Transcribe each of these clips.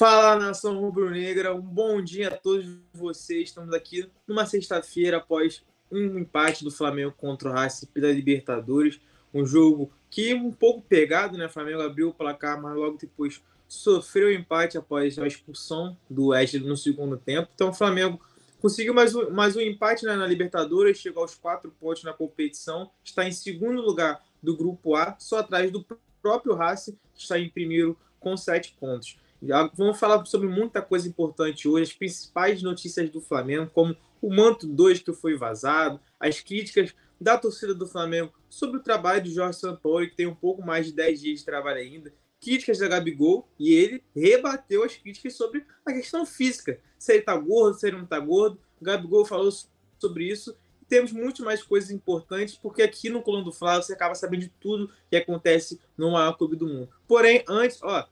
Fala nação rubro-negra, um bom dia a todos vocês. Estamos aqui numa sexta-feira após um empate do Flamengo contra o Racing pela Libertadores. Um jogo que um pouco pegado, né? O Flamengo abriu o placar, mas logo depois sofreu o empate após a expulsão do Wesley no segundo tempo. Então o Flamengo conseguiu mais um, mais um empate né, na Libertadores, chegou aos quatro pontos na competição, está em segundo lugar do grupo A, só atrás do próprio Racing, que está em primeiro com sete pontos. Vamos falar sobre muita coisa importante hoje, as principais notícias do Flamengo, como o Manto 2 que foi vazado, as críticas da torcida do Flamengo sobre o trabalho de Jorge Sampaoli, que tem um pouco mais de 10 dias de trabalho ainda, críticas da Gabigol, e ele rebateu as críticas sobre a questão física, se ele tá gordo, se ele não tá gordo. O Gabigol falou sobre isso. Temos muito mais coisas importantes, porque aqui no Coluna do Flávio você acaba sabendo de tudo que acontece no maior clube do mundo. Porém, antes, ó,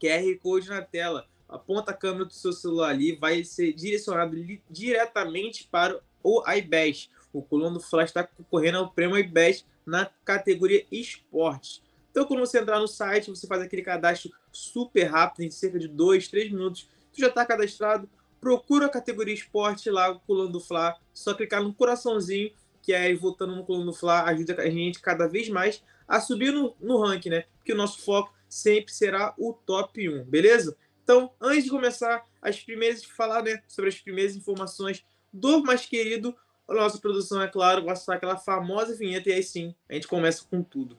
QR Code na tela. Aponta a câmera do seu celular ali, vai ser direcionado diretamente para o iBest. O Coluna do Flash está concorrendo ao prêmio iBest na categoria Esportes. Então, quando você entrar no site, você faz aquele cadastro super rápido, em cerca de 2, 3 minutos. Tu já está cadastrado, procura a categoria esporte lá, o Coluna do Fla. Só clicar no coraçãozinho, que é voltando no Coluna do Fla, ajuda a gente cada vez mais a subir no, no ranking, né? Porque o nosso foco sempre será o top 1, beleza? Então, antes de começar as primeiras falar, né, sobre as primeiras informações do mais querido, a nossa produção, é claro, estar aquela famosa vinheta e aí sim, a gente começa com tudo.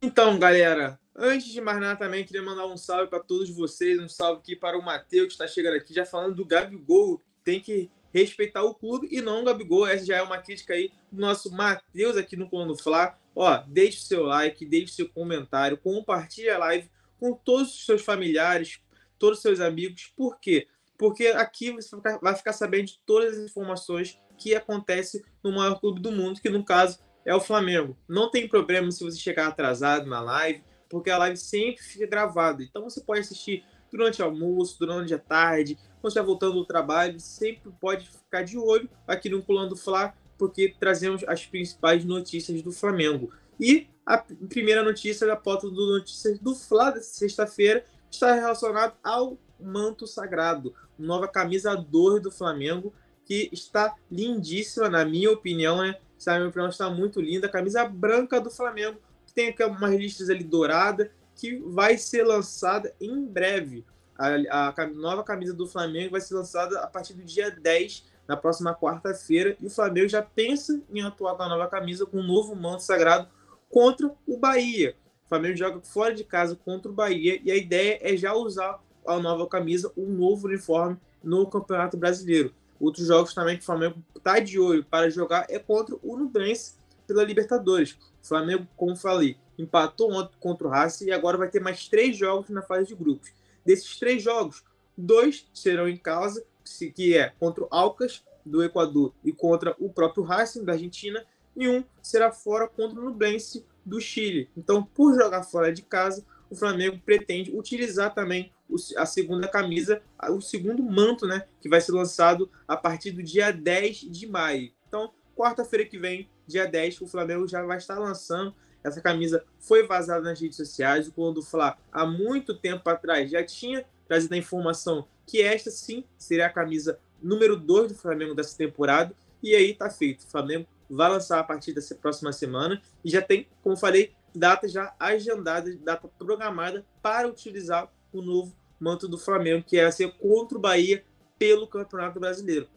Então, galera, antes de mais nada também queria mandar um salve para todos vocês, um salve aqui para o Matheus que está chegando aqui já falando do Gabigol, tem que respeitar o clube e não o Gabigol. Essa já é uma crítica aí do nosso Matheus aqui no Plano Fla. Ó, deixe seu like, deixe seu comentário, compartilhe a live com todos os seus familiares, todos os seus amigos. Por quê? Porque aqui você vai ficar sabendo de todas as informações que acontecem no maior clube do mundo, que no caso é o Flamengo. Não tem problema se você chegar atrasado na live, porque a live sempre fica gravada. Então você pode assistir durante o almoço, durante a tarde, quando estiver voltando do trabalho, sempre pode ficar de olho aqui no Pulando Fla, porque trazemos as principais notícias do Flamengo. E a primeira notícia da pauta do Notícias do Fla sexta-feira está relacionada ao manto sagrado, nova camisa 2 do Flamengo, que está lindíssima, na minha opinião, né? A minha opinião está muito linda. A camisa branca do Flamengo, que tem aqui umas listas ali dourada, que vai ser lançada em breve. A, a, nova camisa do Flamengo vai ser lançada a partir do dia 10, na próxima quarta-feira, e o Flamengo já pensa em atuar com a nova camisa, com um novo manto sagrado contra o Bahia. O Flamengo joga fora de casa contra o Bahia, e a ideia é já usar a nova camisa, um novo uniforme no Campeonato Brasileiro. Outros jogos também que o Flamengo está de olho para jogar é contra o Nubrense pela Libertadores. O Flamengo, como falei, empatou ontem contra o Racing e agora vai ter mais três jogos na fase de grupos. Desses três jogos, dois serão em casa, que é contra o Alcas, do Equador, e contra o próprio Racing, da Argentina, e um será fora contra o Nublense, do Chile. Então, por jogar fora de casa, o Flamengo pretende utilizar também a segunda camisa, o segundo manto, né, que vai ser lançado a partir do dia 10 de maio. Então, quarta-feira que vem, dia 10, o Flamengo já vai estar lançando essa camisa foi vazada nas redes sociais. O Coluna Fla, há muito tempo atrás, já tinha trazido a informação que esta sim seria a camisa número 2 do Flamengo dessa temporada. E aí tá feito. O Flamengo vai lançar a partir dessa próxima semana e já tem, como falei, data já agendada, data programada para utilizar o novo manto do Flamengo, que é ser contra o Bahia pelo Campeonato Brasileiro.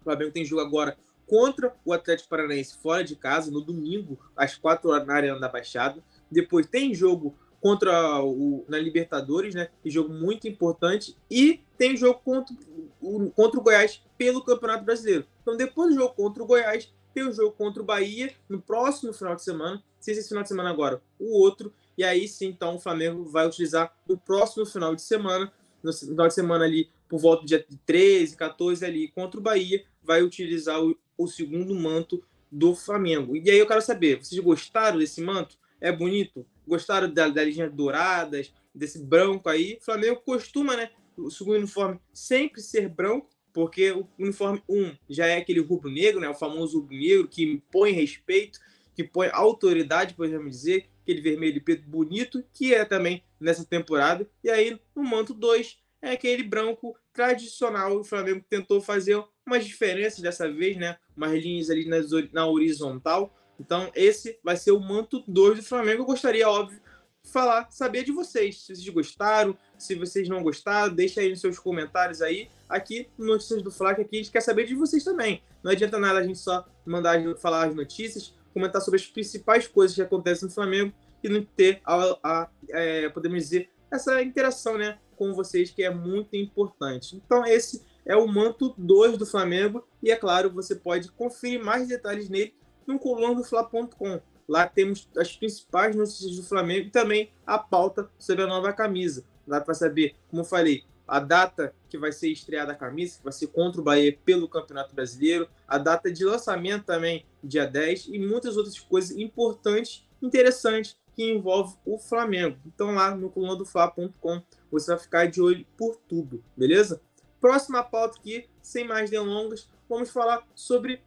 O Flamengo tem jogo agora contra o Atlético Paranaense fora de casa, no domingo, às 4 horas na Arena da Baixada. Depois tem jogo contra o, na Libertadores, né? jogo muito importante. E tem jogo contra o, contra o Goiás pelo Campeonato Brasileiro. Então, depois do jogo contra o Goiás, tem o jogo contra o Bahia no próximo final de semana. Se esse final de semana agora, o outro. E aí sim, então, o Flamengo vai utilizar no próximo final de semana, no final de semana ali, por volta do dia 13, 14 ali, contra o Bahia, vai utilizar o, o segundo manto do Flamengo. E aí eu quero saber, vocês gostaram desse manto? É bonito? Gostaram da, da linha douradas, desse branco aí? O Flamengo costuma, né? O segundo uniforme sempre ser branco, porque o uniforme 1 um já é aquele rubro-negro, né? O famoso rubro-negro que impõe respeito. que põe autoridade, podemos dizer, aquele vermelho e preto bonito, que é também nessa temporada. E aí, no manto 2, é aquele branco tradicional. O Flamengo tentou fazer umas diferenças dessa vez, né? Umas linhas ali na, na horizontal. Então, esse vai ser o manto 2 do Flamengo. Eu gostaria, óbvio, falar, saber de vocês. Se vocês gostaram, se vocês não gostaram, deixa aí nos seus comentários aí. Aqui no Notícias do Fla, que aqui a gente quer saber de vocês também. Não adianta nada a gente só mandar falar as notícias, comentar sobre as principais coisas que acontecem no Flamengo e não ter, a, a é, podemos dizer, essa interação né, com vocês que é muito importante. Então, esse é o manto 2 do Flamengo e, é claro, você pode conferir mais detalhes nele no colunadofla.com. Lá temos as principais notícias do Flamengo e também a pauta sobre a nova camisa. Dá para saber, como falei, a data que vai ser estreada a camisa, que vai ser contra o Bahia pelo Campeonato Brasileiro, a data de lançamento também, dia 10, e muitas outras coisas importantes, interessantes, que envolvem o Flamengo. Então lá no colunadofla.com você vai ficar de olho por tudo, beleza? Próxima pauta aqui, sem mais delongas, vamos falar sobre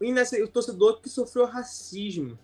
o torcedor que sofreu racismo.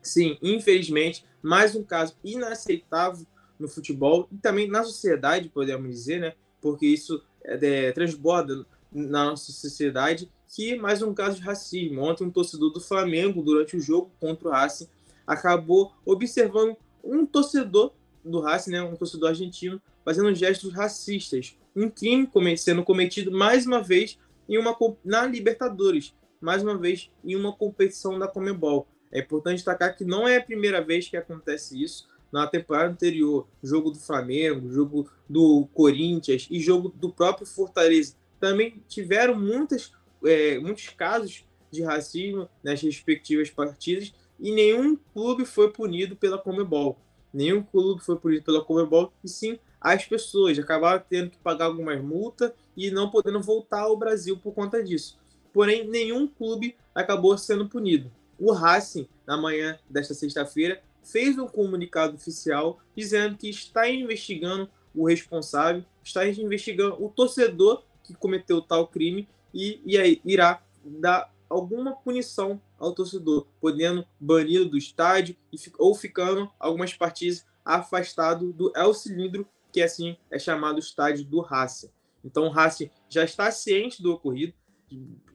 Sim, infelizmente, mais um caso inaceitável no futebol e também na sociedade, podemos dizer, né? Porque isso é, transborda na nossa sociedade que mais um caso de racismo. Ontem um torcedor do Flamengo, durante o jogo contra o Racing, acabou observando um torcedor do Racing, né, um torcedor argentino, fazendo gestos racistas. Um crime sendo cometido mais uma vez em uma, na Libertadores, mais uma vez em uma competição da Comebol. É importante destacar que não é a primeira vez que acontece isso na temporada anterior, jogo do Flamengo, jogo do Corinthians e jogo do próprio Fortaleza, também tiveram muitas, é, muitos casos de racismo nas respectivas partidas e nenhum clube foi punido pela Comebol. Nenhum clube foi punido pela Comebol, e sim as pessoas acabaram tendo que pagar algumas multas e não podendo voltar ao Brasil por conta disso. Porém, nenhum clube acabou sendo punido. O Racing, na manhã desta sexta-feira, fez um comunicado oficial dizendo que está investigando o responsável, está investigando o torcedor que cometeu tal crime e, e aí irá dar alguma punição ao torcedor, podendo banido do estádio e, ou ficando algumas partidas afastado do El Cilindro, que assim é chamado estádio do Racing. Então o Racing já está ciente do ocorrido.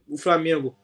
O Flamengo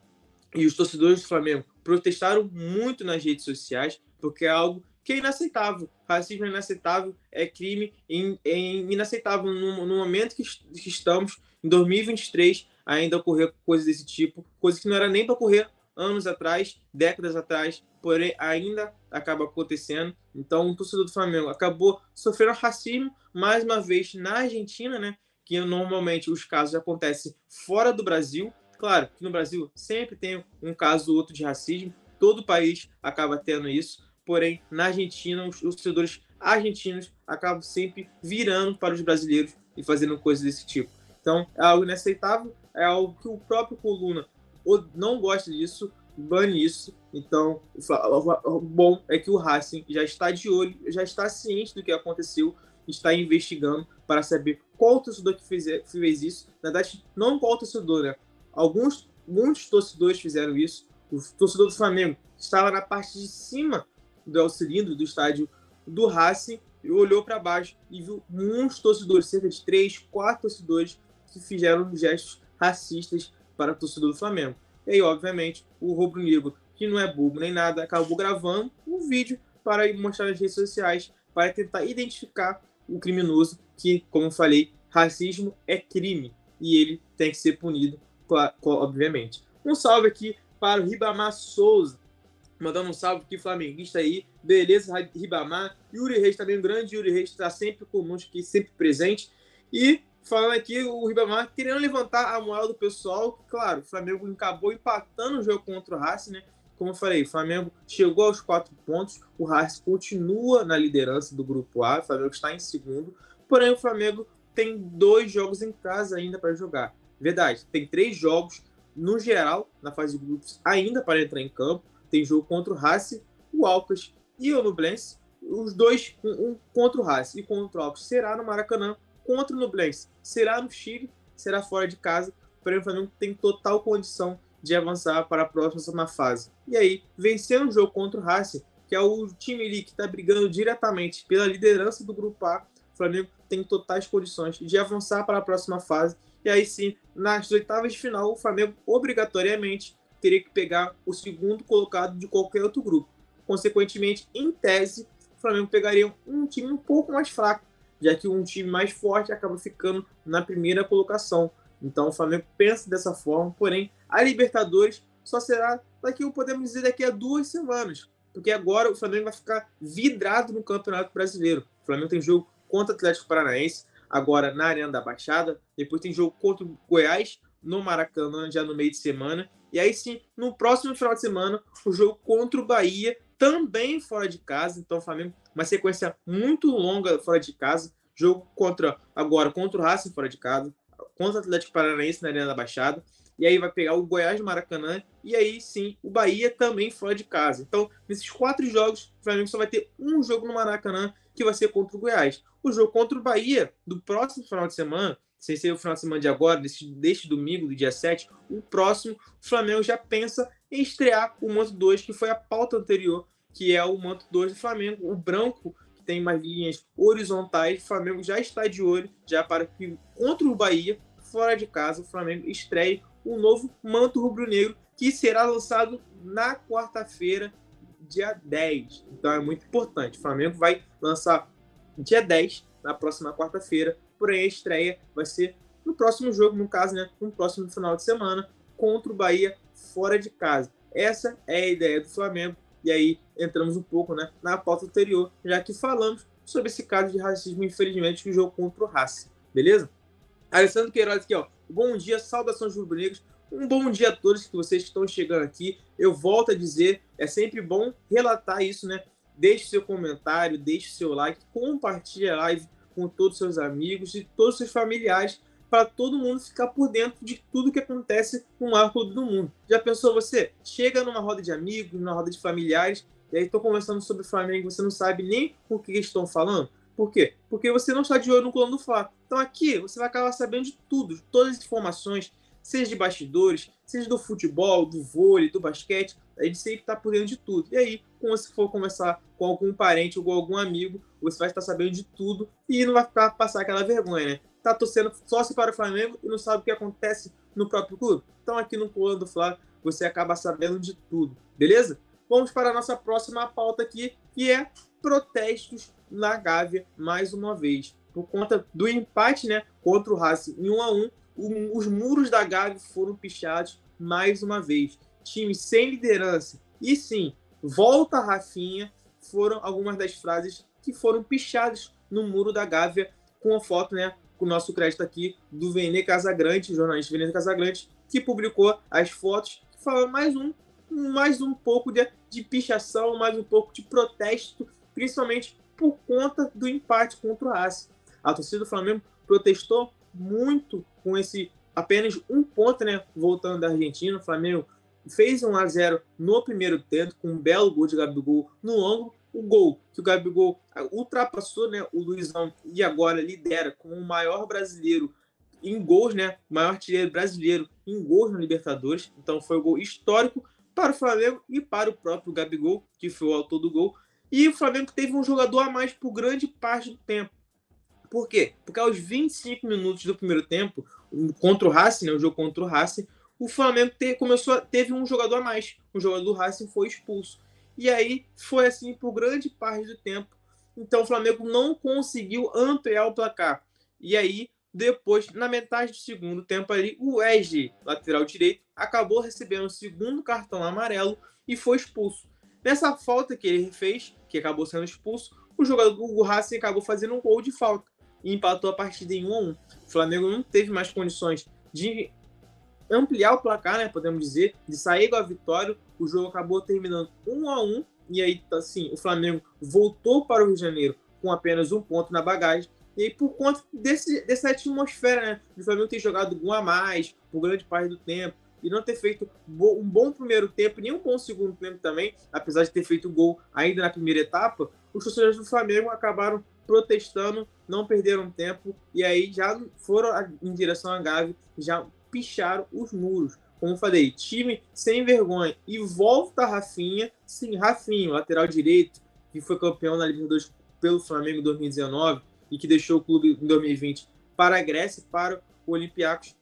e os torcedores do Flamengo protestaram muito nas redes sociais, porque é algo que é inaceitável. Racismo é inaceitável, é crime é inaceitável no, momento que, que, estamos, em 2023, ainda ocorrer coisas desse tipo, coisas que não era nem para ocorrer anos atrás, décadas atrás, porém ainda acaba acontecendo. Então, o torcedor do Flamengo acabou sofrendo racismo mais uma vez na Argentina, né? Que normalmente os casos acontecem fora do Brasil. Claro que no Brasil sempre tem um caso ou outro de racismo, todo país acaba tendo isso, porém na Argentina os torcedores argentinos acabam sempre virando para os brasileiros e fazendo coisas desse tipo. Então é algo inaceitável, é algo que o próprio Coluna não gosta disso, bane isso. Então, o bom é que o Racing já está de olho, já está ciente do que aconteceu, está investigando para saber qual torcedor que fez, fez isso. Na verdade, não qual torcedor, né? Alguns, muitos torcedores fizeram isso. O torcedor do Flamengo estava na parte de cima do Cilindro, do estádio do Racing, e olhou para baixo e viu muitos torcedores, cerca de três, quatro torcedores, que fizeram gestos racistas para o torcedor do Flamengo. E aí, obviamente, o Rubro Negro, que não é bobo nem nada, acabou gravando um vídeo para mostrar nas redes sociais para tentar identificar o criminoso, que, como eu falei, racismo é crime e ele tem que ser punido, obviamente. Um salve aqui para o Ribamar Souza, mandando um salve aqui, flamenguista aí. Beleza, Ribamar. Yuri Reis também, um grande Yuri Reis, está sempre conosco aqui, sempre presente. E falando aqui, o Ribamar querendo levantar a moral do pessoal. Claro, o Flamengo acabou empatando o jogo contra o Racing, né? Como eu falei, o Flamengo chegou aos quatro pontos, o Racing continua na liderança do grupo A, o Flamengo está em segundo, porém o Flamengo tem dois jogos em casa ainda para jogar. Verdade, tem três jogos no geral, na fase de grupos, ainda para entrar em campo. Tem jogo contra o Racing, o Alcas e o Nublense. Os dois, um, um contra o Racing e contra o Alcas, será no Maracanã contra o Nublense. Será no Chile, será fora de casa. Porém, o Flamengo tem total condição de avançar para a próxima fase. E aí, vencendo o jogo contra o Racing, que é o time ali que está brigando diretamente pela liderança do Grupo A, o Flamengo tem totais condições de avançar para a próxima fase. E aí sim, nas oitavas de final, o Flamengo obrigatoriamente teria que pegar o segundo colocado de qualquer outro grupo. Consequentemente, em tese, o Flamengo pegaria um time um pouco mais fraco, já que um time mais forte acaba ficando na primeira colocação. Então o Flamengo pensa dessa forma, porém a Libertadores só será daqui, podemos dizer, daqui a duas semanas, porque agora o Flamengo vai ficar vidrado no Campeonato Brasileiro. O Flamengo tem jogo contra o Atlético Paranaense, agora na Arena da Baixada, depois tem jogo contra o Goiás no Maracanã já no meio de semana, e aí sim, no próximo final de semana, o jogo contra o Bahia, também fora de casa, então o Flamengo uma sequência muito longa fora de casa, jogo contra agora contra o Racing fora de casa, contra o Atlético Paranaense na Arena da Baixada. E aí vai pegar o Goiás no Maracanã. E aí sim, o Bahia também fora de casa. Então, nesses quatro jogos, o Flamengo só vai ter um jogo no Maracanã, que vai ser contra o Goiás. O jogo contra o Bahia, do próximo final de semana, sem ser o final de semana de agora, deste, deste domingo, do dia 7, o próximo, o Flamengo já pensa em estrear o Manto 2, que foi a pauta anterior, que é o Manto 2 do Flamengo, o branco tem mais linhas horizontais. O Flamengo já está de olho, já para que contra o Bahia, fora de casa, o Flamengo estreie o novo manto rubro-negro que será lançado na quarta-feira, dia 10. Então é muito importante. O Flamengo vai lançar dia 10, na próxima quarta-feira, porém a estreia vai ser no próximo jogo, no caso, né, no próximo final de semana, contra o Bahia fora de casa. Essa é a ideia do Flamengo e aí entramos um pouco né, na pauta anterior, já que falamos sobre esse caso de racismo, infelizmente, que o jogo contra o Racing. Beleza? Alessandro Queiroz aqui, ó. Bom dia, saudações rubro-negros. Um bom dia a todos que vocês estão chegando aqui. Eu volto a dizer, é sempre bom relatar isso, né? Deixe seu comentário, deixe seu like, compartilhe a live com todos os seus amigos e todos os seus familiares para todo mundo ficar por dentro de tudo que acontece no maior clube do mundo. Já pensou você? Chega numa roda de amigos, numa roda de familiares, e aí estou conversando sobre o Flamengo você não sabe nem o que estão falando? Por quê? Porque você não está de olho no plano do Fla. Então aqui você vai acabar sabendo de tudo, de todas as informações, seja de bastidores, seja do futebol, do vôlei, do basquete, a gente sempre está por dentro de tudo. E aí, quando você for conversar com algum parente ou com algum amigo, você vai estar sabendo de tudo e não vai ficar passar aquela vergonha, né? Tá torcendo sócio para o Flamengo e não sabe o que acontece no próprio clube. Então aqui no Colando do Flamengo você acaba sabendo de tudo, beleza? Vamos para a nossa próxima pauta aqui, que é protestos na Gávea mais uma vez. Por conta do empate, né, contra o Racing em 1 a 1, os muros da Gávea foram pichados mais uma vez. Time sem liderança. E sim, volta Rafinha, foram algumas das frases que foram pichadas no muro da Gávea com a foto, né, com o nosso crédito aqui do Vene Casagrande, jornalista Vene Casagrande, que publicou as fotos, falando mais um, mais um pouco de, de pichação, mais um pouco de protesto, principalmente por conta do empate contra o Racing. A torcida do Flamengo protestou muito com esse apenas um ponto, né? Voltando da Argentina, o Flamengo fez 1 a 0 no primeiro tempo com um belo gol de Gabigol no ângulo o gol que o Gabigol ultrapassou né, o Luizão e agora lidera como o maior brasileiro em gols, né? Maior artilheiro brasileiro em gols na Libertadores. Então foi um gol histórico para o Flamengo e para o próprio Gabigol, que foi o autor do gol. E o Flamengo teve um jogador a mais por grande parte do tempo. Por quê? Porque aos 25 minutos do primeiro tempo, contra o Racing, né, o jogo contra o Racing, o Flamengo te, começou teve um jogador a mais. O jogador do Racing foi expulso. E aí foi assim por grande parte do tempo. Então o Flamengo não conseguiu ampliar o placar. E aí, depois, na metade do segundo tempo ali, o Wesley, lateral direito, acabou recebendo o segundo cartão amarelo e foi expulso. Nessa falta que ele fez, que acabou sendo expulso, o jogador do Racing acabou fazendo um gol de falta e empatou a partida em 1 a 1. O Flamengo não teve mais condições de ampliar o placar, né, podemos dizer, de sair com a vitória. O jogo acabou terminando 1 a 1 e aí assim, o Flamengo voltou para o Rio de Janeiro com apenas um ponto na bagagem. E aí, por conta desse, dessa atmosfera, né, o Flamengo ter jogado um a mais por grande parte do tempo e não ter feito um bom primeiro tempo, nem um bom segundo tempo também, apesar de ter feito gol ainda na primeira etapa, os torcedores do Flamengo acabaram protestando, não perderam tempo e aí já foram em direção à Gávea, já picharam os muros. como falei, time sem vergonha. E volta Rafinha, sim, Rafinha, lateral direito, que foi campeão na Libertadores pelo Flamengo em 2019 e que deixou o clube em 2020 para a Grécia, para o Olympiacos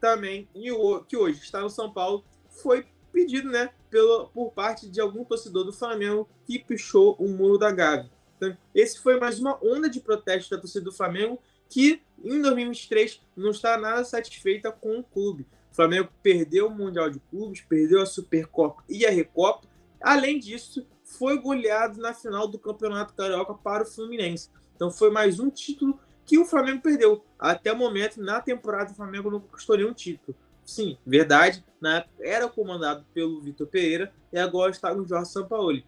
também, e o, que hoje está no São Paulo, foi pedido né, pelo, por parte de algum torcedor do Flamengo que pichou o muro da Gávea. Então, esse foi mais uma onda de protesto da torcida do Flamengo que em 2023 não está nada satisfeita com o clube. O Flamengo perdeu o Mundial de Clubes, perdeu a Supercopa e a Recopa. Além disso, foi goleado na final do Campeonato Carioca para o Fluminense. Então foi mais um título que o Flamengo perdeu. Até o momento, na temporada, o Flamengo não conquistou nenhum título. Sim, verdade, na era comandado pelo Vitor Pereira e agora está no Jorge Sampaoli.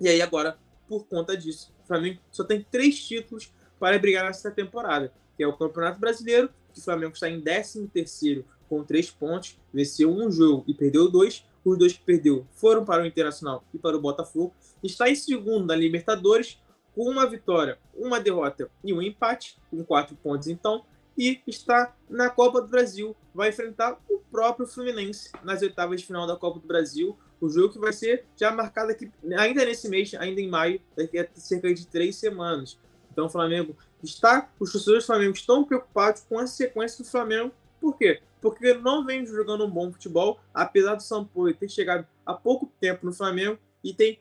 E aí agora, por conta disso, o Flamengo só tem três títulos para brigar nessa temporada, que é o Campeonato Brasileiro, que o Flamengo está em 13º com três pontos, venceu um jogo e perdeu dois. Os dois que perdeu foram para o Internacional e para o Botafogo. Está em segundo na Libertadores, com uma vitória, uma derrota e um empate, com quatro pontos então, e está na Copa do Brasil. Vai enfrentar o próprio Fluminense nas oitavas de final da Copa do Brasil. O jogo que vai ser já marcado aqui, ainda nesse mês, ainda em maio, daqui a cerca de três semanas. Então o Flamengo está, os torcedores do Flamengo estão preocupados com a sequência do Flamengo. Por quê? Porque não vem jogando um bom futebol, apesar do Sampaio ter chegado há pouco tempo no Flamengo e tem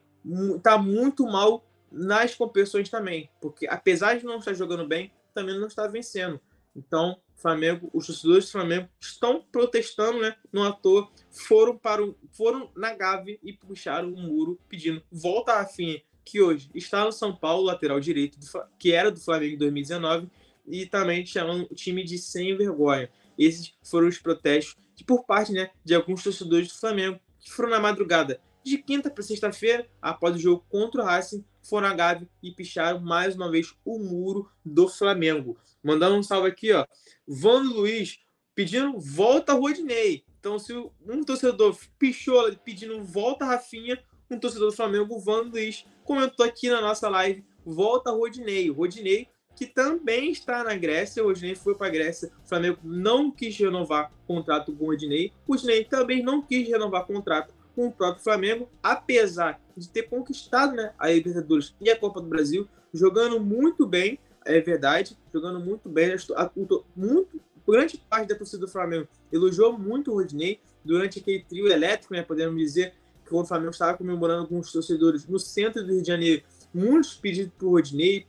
tá muito mal nas competições também, porque apesar de não estar jogando bem, também não está vencendo. Então, Flamengo, os torcedores do Flamengo estão protestando, né? No ator, foram para o, foram na Gávea e puxaram o muro pedindo volta Rafinha, que hoje está no São Paulo, lateral direito, do, que era do Flamengo em 2019, e também chamando o time de sem vergonha. Esses foram os protestos de, por parte né, de alguns torcedores do Flamengo, que foram na madrugada de quinta para sexta-feira, após o jogo contra o Racing, foram a Gávea e picharam mais uma vez o muro do Flamengo. Mandando um salve aqui, ó. Vando Luiz pedindo volta Rodinei. Então, se um torcedor pichou pedindo volta Rafinha, um torcedor do Flamengo, Vando Luiz, comentou aqui na nossa live, volta Rodinei. Rodinei que também está na Grécia. O Rodinei foi para a Grécia. O Flamengo não quis renovar contrato com o Rodinei. O Rodinei também não quis renovar contrato com o próprio Flamengo, apesar de ter conquistado né, a Libertadores e a Copa do Brasil, jogando muito bem, é verdade, jogando muito bem. Muito, grande parte da torcida do Flamengo elogiou muito o Rodinei durante aquele trio elétrico, né, podemos dizer, que o Flamengo estava comemorando com os torcedores no centro do Rio de Janeiro. Muitos pedidos para o Rodinei,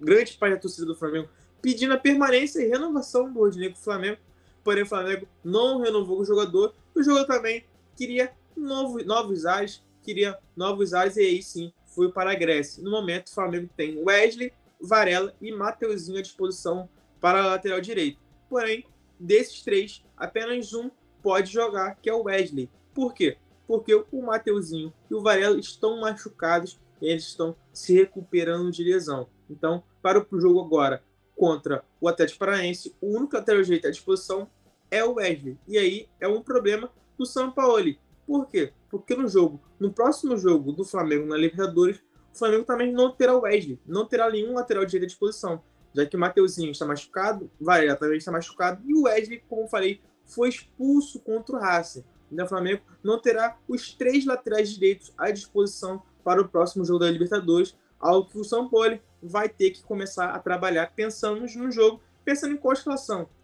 grande parte da torcida do Flamengo pedindo a permanência e renovação do Rodinei com o Flamengo. Porém, o Flamengo não renovou o jogador. O jogador também queria novo, novos ares, queria novos ares e aí sim foi para a Grécia. No momento, o Flamengo tem Wesley, Varela e Mateuzinho à disposição para a lateral direito. Porém, desses três, apenas um pode jogar, que é o Wesley. Por quê? Porque o Mateuzinho e o Varela estão machucados e eles estão se recuperando de lesão. Então, para o jogo agora contra o Atlético Paranaense, o único lateral direito à disposição é o Wesley. E aí é um problema do São Paulo, por quê? Porque no jogo, no próximo jogo do Flamengo na Libertadores, o Flamengo também não terá o Wesley, não terá nenhum lateral direito à disposição, já que o Mateuzinho está machucado, Varela também está machucado, e o Wesley, como falei, foi expulso contra o Racing. Então o Flamengo não terá os três laterais direitos à disposição para o próximo jogo da Libertadores, algo que o São Paulo vai ter que começar a trabalhar pensando no jogo, pensando em qual.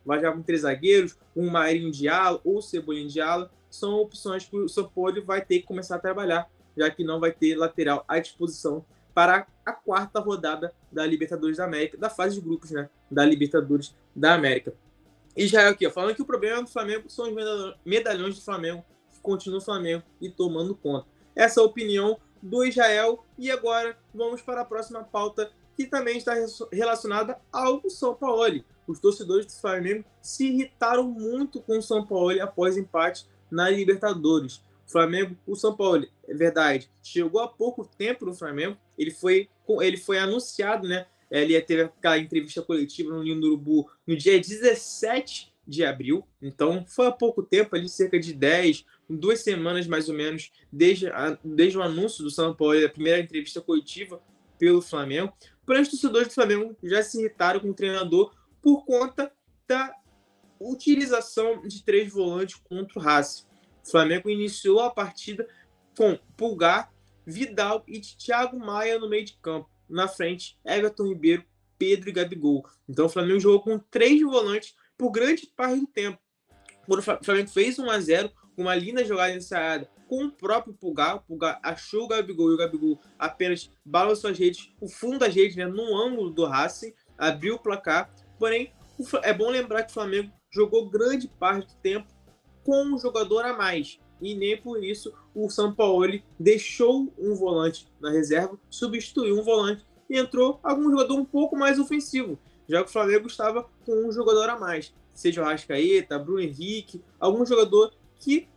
Vai jogar com três zagueiros, um Marinho Diallo ou Cebolinha Diallo, são opções que o São Paulo vai ter que começar a trabalhar, já que não vai ter lateral à disposição para a quarta rodada da Libertadores da América, da fase de grupos, né, da Libertadores da América. Israel aqui, ó, falando que o problema do Flamengo são os medalhões do Flamengo, que continuam no Flamengo e tomando conta. Essa é a opinião do Israel. E agora vamos para a próxima pauta, que também está relacionada ao São Paulo. Os torcedores do Flamengo se irritaram muito com o São Paulo após empate na Libertadores. O Flamengo, o São Paulo, é verdade, chegou há pouco tempo no Flamengo. Ele foi, ele foi anunciado, né? Ele teve aquela entrevista coletiva no Ninho do Urubu no dia 17 de abril. Então, foi há pouco tempo, ali cerca de 10, duas semanas mais ou menos, desde, a, desde o anúncio do São Paulo, a primeira entrevista coletiva pelo Flamengo. Porém, os torcedores do Flamengo já se irritaram com o treinador por conta da utilização de três volantes contra o Racing. O Flamengo iniciou a partida com Pulgar, Vidal e Thiago Maia no meio de campo. Na frente, Everton Ribeiro, Pedro e Gabigol. Então o Flamengo jogou com três volantes por grande parte do tempo. Quando o Flamengo fez 1 a 0 uma linda jogada ensaiada com o próprio Pulgar, o Pulgar achou o Gabigol e o Gabigol apenas balançou as redes, o fundo das redes, né, no ângulo do Racing, abriu o placar. Porém, é bom lembrar que o Flamengo jogou grande parte do tempo com um jogador a mais. E nem por isso o Sampaoli deixou um volante na reserva, substituiu um volante e entrou algum jogador um pouco mais ofensivo, já que o Flamengo estava com um jogador a mais, seja o Rascaeta, Bruno Henrique, algum jogador que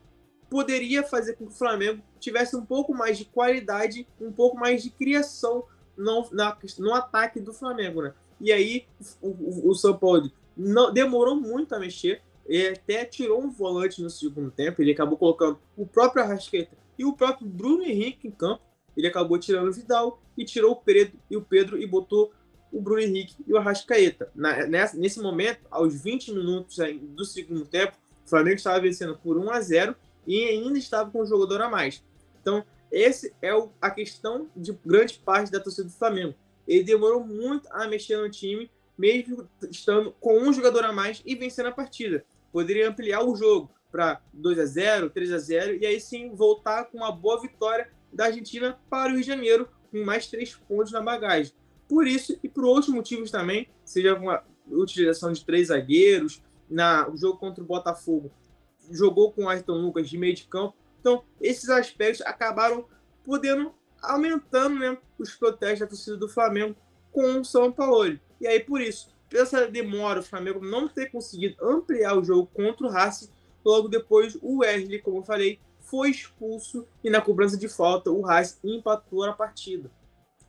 poderia fazer com que o Flamengo tivesse um pouco mais de qualidade, um pouco mais de criação no, na, no ataque do Flamengo, né? E aí o, o, o São Paulo não, demorou muito a mexer, ele até tirou um volante no segundo tempo, ele acabou colocando o próprio Arrasqueta e o próprio Bruno Henrique em campo, ele acabou tirando o Vidal e tirou o Pedro e o Pedro e botou o Bruno Henrique e o Arrascaeta. Na, nessa, nesse momento, aos 20 minutos do segundo tempo, o Flamengo estava vencendo por 1 a 0 e ainda estava com um jogador a mais. Então, esse é o, a questão de grande parte da torcida do Flamengo. Ele demorou muito a mexer no time, mesmo estando com um jogador a mais e vencendo a partida. Poderia ampliar o jogo para 2 a 0 3 a 0 e aí sim voltar com uma boa vitória da Argentina para o Rio de Janeiro, com mais três pontos na bagagem. Por isso e por outros motivos também, seja com a utilização de três zagueiros, na, o jogo contra o Botafogo, jogou com o Ayrton Lucas de meio de campo. Então, esses aspectos acabaram podendo aumentando né, os protestos da torcida do Flamengo com o São Paulo. E aí, por isso, essa demora, o Flamengo não ter conseguido ampliar o jogo contra o Racing, logo depois o Wesley, como eu falei, foi expulso e na cobrança de falta o Racing empatou a partida.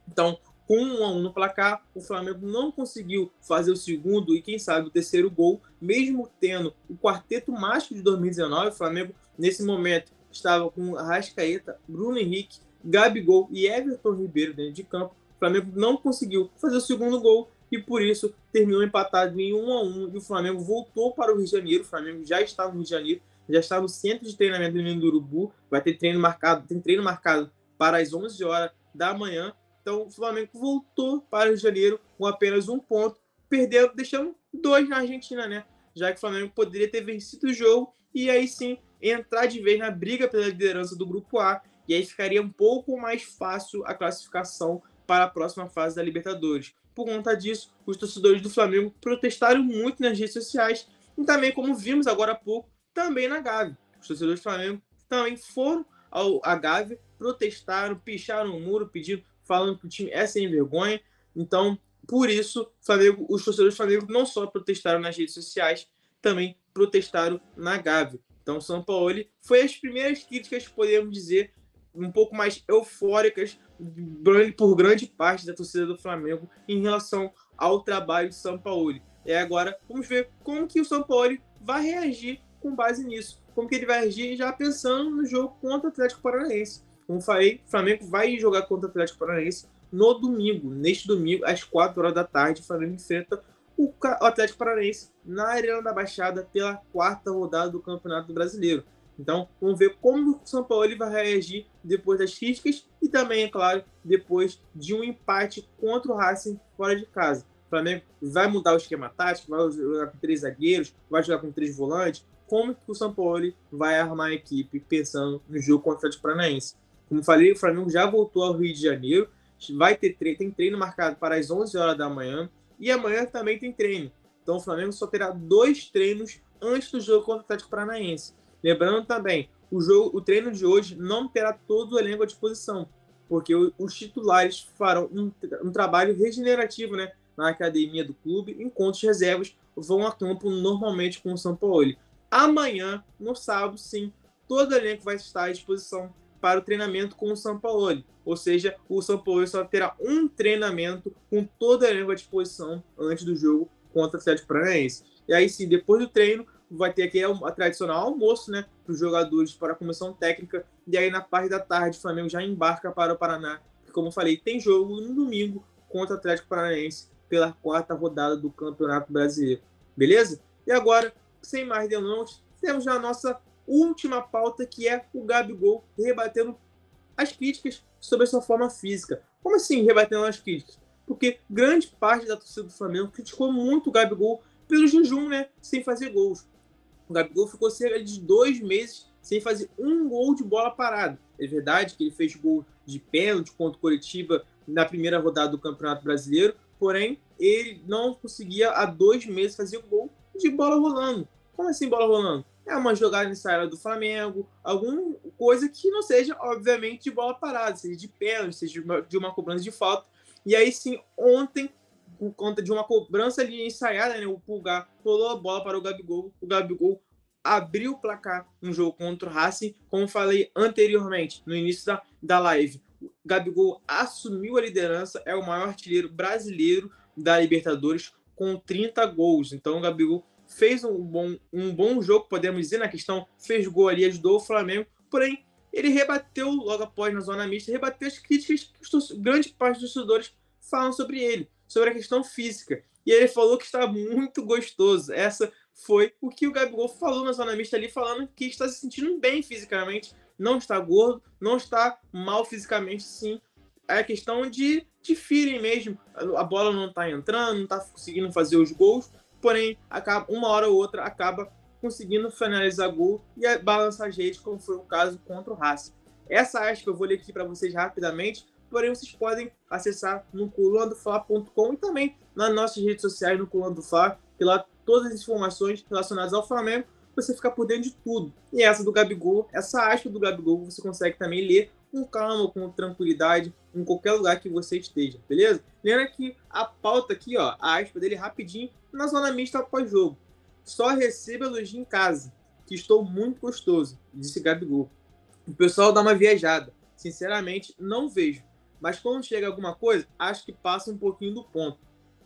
Então, com um a um no placar, o Flamengo não conseguiu fazer o segundo e, quem sabe, o terceiro gol, mesmo tendo o quarteto mágico de 2019. O Flamengo, nesse momento, estava com Arrascaeta, Bruno Henrique, Gabigol e Everton Ribeiro dentro de campo. O Flamengo não conseguiu fazer o segundo gol e, por isso, terminou empatado em 1 a 1 E o Flamengo voltou para o Rio de Janeiro. O Flamengo já está no Rio de Janeiro, já está no centro de treinamento do Nino do Urubu. Vai ter treino marcado, tem treino marcado para as 11 horas da manhã então o Flamengo voltou para o Rio de Janeiro com apenas um ponto, perdendo, deixando dois na Argentina, né? Já que o Flamengo poderia ter vencido o jogo e aí sim entrar de vez na briga pela liderança do Grupo A. E aí ficaria um pouco mais fácil a classificação para a próxima fase da Libertadores. Por conta disso, os torcedores do Flamengo protestaram muito nas redes sociais e também, como vimos agora há pouco, também na Gávea. Os torcedores do Flamengo também foram ao, à Gávea, protestaram, picharam o muro, pedindo falando que o time é sem vergonha. Então, por isso, Flamengo, os torcedores do Flamengo não só protestaram nas redes sociais, também protestaram na Gávea. Então, São Paulo foi as primeiras críticas, podemos dizer, um pouco mais eufóricas por grande parte da torcida do Flamengo em relação ao trabalho de São Paulo. E agora vamos ver como que o São Paulo vai reagir com base nisso. Como que ele vai reagir já pensando no jogo contra o Atlético Paranaense. Como falei, o Flamengo vai jogar contra o Atlético Paranaense no domingo. Neste domingo, às 4 horas da tarde, o Flamengo enfrenta o Atlético Paranaense na Arena da Baixada pela quarta rodada do Campeonato Brasileiro. Então, vamos ver como o São Paulo vai reagir depois das críticas e também, é claro, depois de um empate contra o Racing fora de casa. O Flamengo vai mudar o esquema tático, vai jogar com três zagueiros, vai jogar com três volantes. Como que o São Paulo vai armar a equipe pensando no jogo contra o Atlético Paranaense? Como falei, o Flamengo já voltou ao Rio de Janeiro. Vai ter treino, tem treino marcado para as 11 horas da manhã. E amanhã também tem treino. Então o Flamengo só terá dois treinos antes do jogo contra o Atlético Paranaense. Lembrando também, o, jogo, o treino de hoje não terá todo o elenco à disposição, porque os titulares farão um, um trabalho regenerativo né, na academia do clube, enquanto os reservas vão a campo normalmente com o São Paulo. Amanhã, no sábado, sim, todo o elenco vai estar à disposição para o treinamento com o São Paulo. Ou seja, o São Paulo só terá um treinamento com toda a elenco à disposição antes do jogo contra o Atlético Paranaense. E aí sim, depois do treino, vai ter aqui a tradicional almoço, né, para os jogadores, para a comissão técnica. E aí na parte da tarde, o Flamengo já embarca para o Paraná. Como eu falei, tem jogo no domingo contra o Atlético Paranaense pela quarta rodada do Campeonato Brasileiro. Beleza? E agora, sem mais delongas, temos a nossa última pauta que é o Gabigol rebatendo as críticas sobre a sua forma física. Como assim rebatendo as críticas? Porque grande parte da torcida do Flamengo criticou muito o Gabigol pelo jejum, né? Sem fazer gols. O Gabigol ficou cerca de dois meses sem fazer um gol de bola parada. É verdade que ele fez gol de pênalti contra o Curitiba na primeira rodada do Campeonato Brasileiro, porém ele não conseguia há dois meses fazer um gol de bola rolando. Como assim bola rolando? É uma jogada ensaiada do Flamengo, alguma coisa que não seja, obviamente, de bola parada, seja de pênalti, seja de uma, de uma cobrança de falta. E aí sim, ontem, por conta de uma cobrança ali ensaiada, né, o Pulgar rolou a bola para o Gabigol, o Gabigol abriu o placar no jogo contra o Racing, como falei anteriormente, no início da, da live. O Gabigol assumiu a liderança, é o maior artilheiro brasileiro da Libertadores com 30 gols. Então o Gabigol fez um bom, um bom jogo, podemos dizer, na questão, fez gol ali, ajudou o Flamengo, porém ele rebateu logo após na zona mista, rebateu as críticas que grande parte dos torcedores falam sobre ele, sobre a questão física. E ele falou que está muito gostoso. Essa foi o que o Gabigol falou na zona mista ali, falando que está se sentindo bem fisicamente, não está gordo, não está mal fisicamente, sim. É questão de, de feeling mesmo. A bola não está entrando, não está conseguindo fazer os gols, porém, acaba, uma hora ou outra acaba conseguindo finalizar gol e balançar a gente, como foi o caso contra o Racing. Essa acho que eu vou ler aqui para vocês rapidamente, porém vocês podem acessar no colunadofla.com e também nas nossas redes sociais no Coluna do Fla, que lá todas as informações relacionadas ao Flamengo, você fica por dentro de tudo. E essa do Gabigol, essa aspa do Gabigol, você consegue também ler com calma, com tranquilidade, em qualquer lugar que você esteja, beleza? Lembra que a pauta aqui, ó, a aspa dele rapidinho, na zona mista após jogo. Só receba elogio em casa, que estou muito gostoso, disse Gabigol. O pessoal dá uma viajada. Sinceramente, não vejo. Mas quando chega alguma coisa, acho que passa um pouquinho do ponto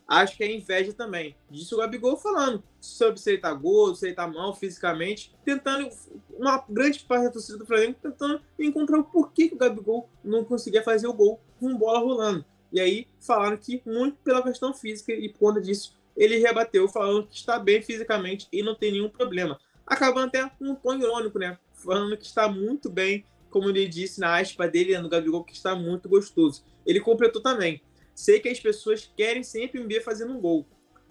acho que é inveja também. Disse o Gabigol falando sobre se ele tá gordo, se ele tá mal fisicamente, tentando, uma grande parte da torcida do Flamengo tentando encontrar o porquê que o Gabigol não conseguia fazer o gol com bola rolando. E aí falaram que muito pela questão física e por conta disso ele rebateu falando que está bem fisicamente e não tem nenhum problema. Acabando até um tom irônico, né? Falando que está muito bem, como ele disse na aspa dele no Gabigol, que está muito gostoso. Ele completou também. Sei que as pessoas querem sempre me ver fazendo um gol,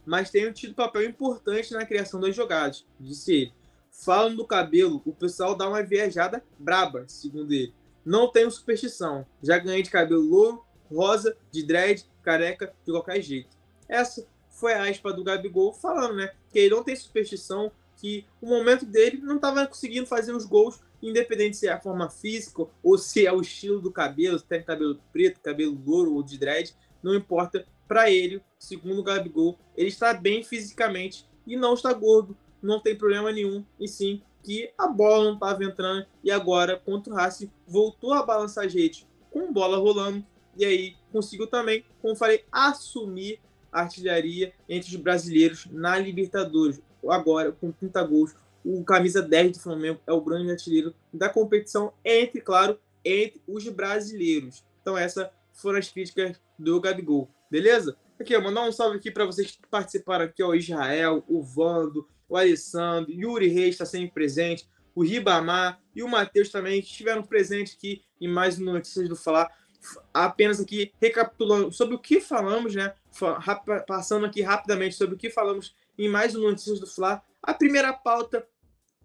mas tenho tido papel importante na criação das jogadas, disse ele. Falando do cabelo, o pessoal dá uma viajada braba, segundo ele. Não tenho superstição, já ganhei de cabelo louro, rosa, de dread, careca, de qualquer jeito. Essa foi a aspa do Gabigol falando, né? Que ele não tem superstição, que o momento dele não estava conseguindo fazer os gols, independente se é a forma física ou se é o estilo do cabelo, se tem cabelo preto, cabelo louro ou de dread não importa. Para ele, segundo o Gabigol, ele está bem fisicamente e não está gordo, não tem problema nenhum, e sim que a bola não estava entrando e agora contra o Racing voltou a balançar gente com bola rolando. E aí conseguiu também, como falei, assumir a artilharia entre os brasileiros na Libertadores. Agora, com 30 gols, o camisa 10 do Flamengo é o grande artilheiro da competição, entre, claro, entre os brasileiros. Então essa foram as críticas do Gabigol, beleza? Aqui, ó, mandar um salve aqui para vocês que participaram aqui, ó, o Israel, o Vando, o Alessandro, Yuri Reis está sempre presente, o Ribamar e o Matheus também, que estiveram presentes aqui em mais notícias do Falar. Apenas aqui recapitulando sobre o que falamos, né? Passando aqui rapidamente sobre o que falamos em mais notícias do Falar. A primeira pauta,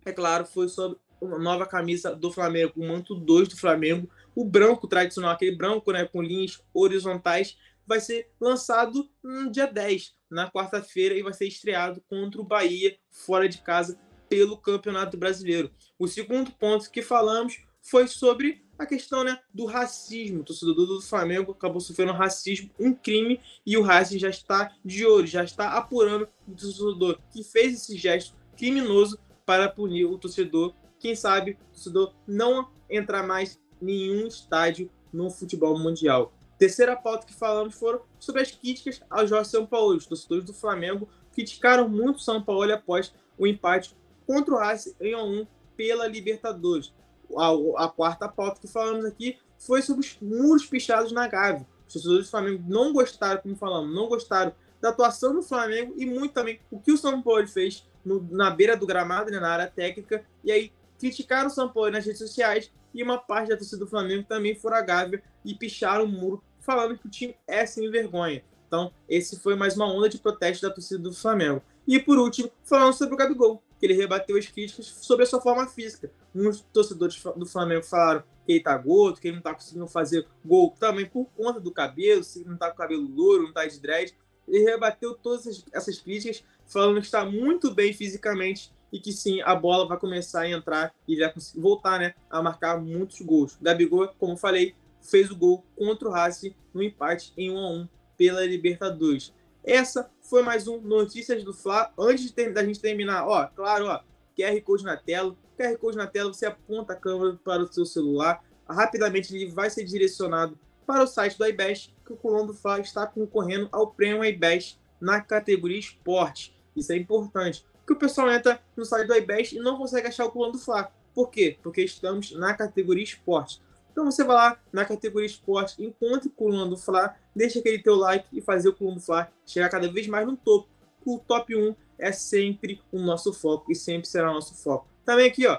é claro, foi sobre uma nova camisa do Flamengo, o manto 2 do Flamengo, o branco tradicional, aquele branco né, com linhas horizontais, vai ser lançado no dia 10, na quarta-feira, e vai ser estreado contra o Bahia, fora de casa, pelo Campeonato Brasileiro. O segundo ponto que falamos foi sobre a questão né, do racismo. O torcedor do Flamengo acabou sofrendo racismo, um crime, e o Racing já está de olho, já está apurando o torcedor que fez esse gesto criminoso para punir o torcedor. Quem sabe o torcedor não entrar mais nenhum estádio no futebol mundial. Terceira pauta que falamos foram sobre as críticas ao Jorge São Paulo. Os torcedores do Flamengo criticaram muito o São Paulo após o empate contra o Racing em 1 pela Libertadores. A, a, quarta pauta que falamos aqui foi sobre os muros pichados na Gávea. Os torcedores do Flamengo não gostaram, como falamos, não gostaram da atuação do Flamengo e muito também o que o São Paulo fez no, na beira do gramado, né, na área técnica. E aí criticaram o São Paulo nas redes sociais e uma parte da torcida do Flamengo também fora gávea e picharam o muro falando que o time é sem vergonha. Então, esse foi mais uma onda de protesto da torcida do Flamengo. E por último, falando sobre o Gabigol, que ele rebateu as críticas sobre a sua forma física. Muitos torcedores do Flamengo falaram que ele tá gordo, que ele não tá conseguindo fazer gol também por conta do cabelo, se não tá com cabelo louro, não tá de dread. Ele rebateu todas essas críticas, falando que está muito bem fisicamente e que sim, a bola vai começar a entrar e vai voltar né, a marcar muitos gols. Gabigol, como falei, fez o gol contra o Racing no empate em 1 a 1 pela Libertadores. Essa foi mais um Notícias do Fla. Antes de da gente terminar, ó, claro, ó, QR Code na tela. QR Code na tela, você aponta a câmera para o seu celular. Rapidamente ele vai ser direcionado para o site do iBest, que o Colombo Fla está concorrendo ao prêmio iBest na categoria esporte. Isso é importante que o pessoal entra no site do iBest e não consegue achar o Coluna do Fla. Por quê? Porque estamos na categoria esporte. Então você vai lá na categoria esporte, encontre o Coluna do Fla, deixa aquele teu like e fazer o Coluna do Fla chegar cada vez mais no topo. O top 1 é sempre o nosso foco e sempre será o nosso foco. Também aqui, ó,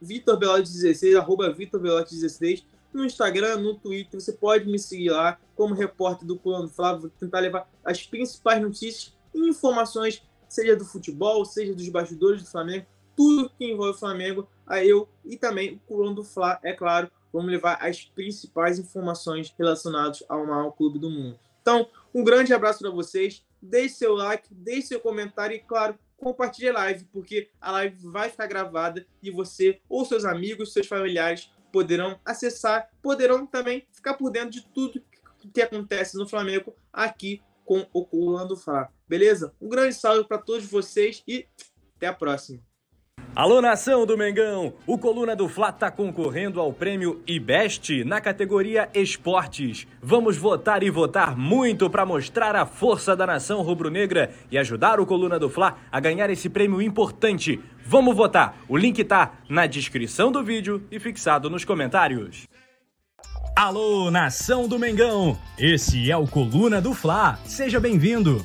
Vitor Belotti 16, arroba Vitor Belotti 16, no Instagram, no Twitter, você pode me seguir lá como repórter do Coluna do Fla, vou tentar levar as principais notícias e informações seja do futebol, seja dos bastidores do Flamengo, tudo que envolve o Flamengo, a eu e também o Coluna do Fla, é claro, vamos levar as principais informações relacionadas ao maior clube do mundo. Então, um grande abraço para vocês, deixe seu like, deixe seu comentário e, claro, compartilhe a live, porque a live vai ficar gravada e você ou seus amigos, seus familiares poderão acessar, poderão também ficar por dentro de tudo que acontece no Flamengo aqui com o Coluna do Fla. Beleza? Um grande salve para todos vocês e até a próxima. Alô, nação do Mengão! O Coluna do Fla está concorrendo ao prêmio IBEST na categoria Esportes. Vamos votar e votar muito para mostrar a força da nação rubro-negra e ajudar o Coluna do Fla a ganhar esse prêmio importante. Vamos votar! O link tá na descrição do vídeo e fixado nos comentários. Alô, nação do Mengão! Esse é o Coluna do Fla. Seja bem-vindo!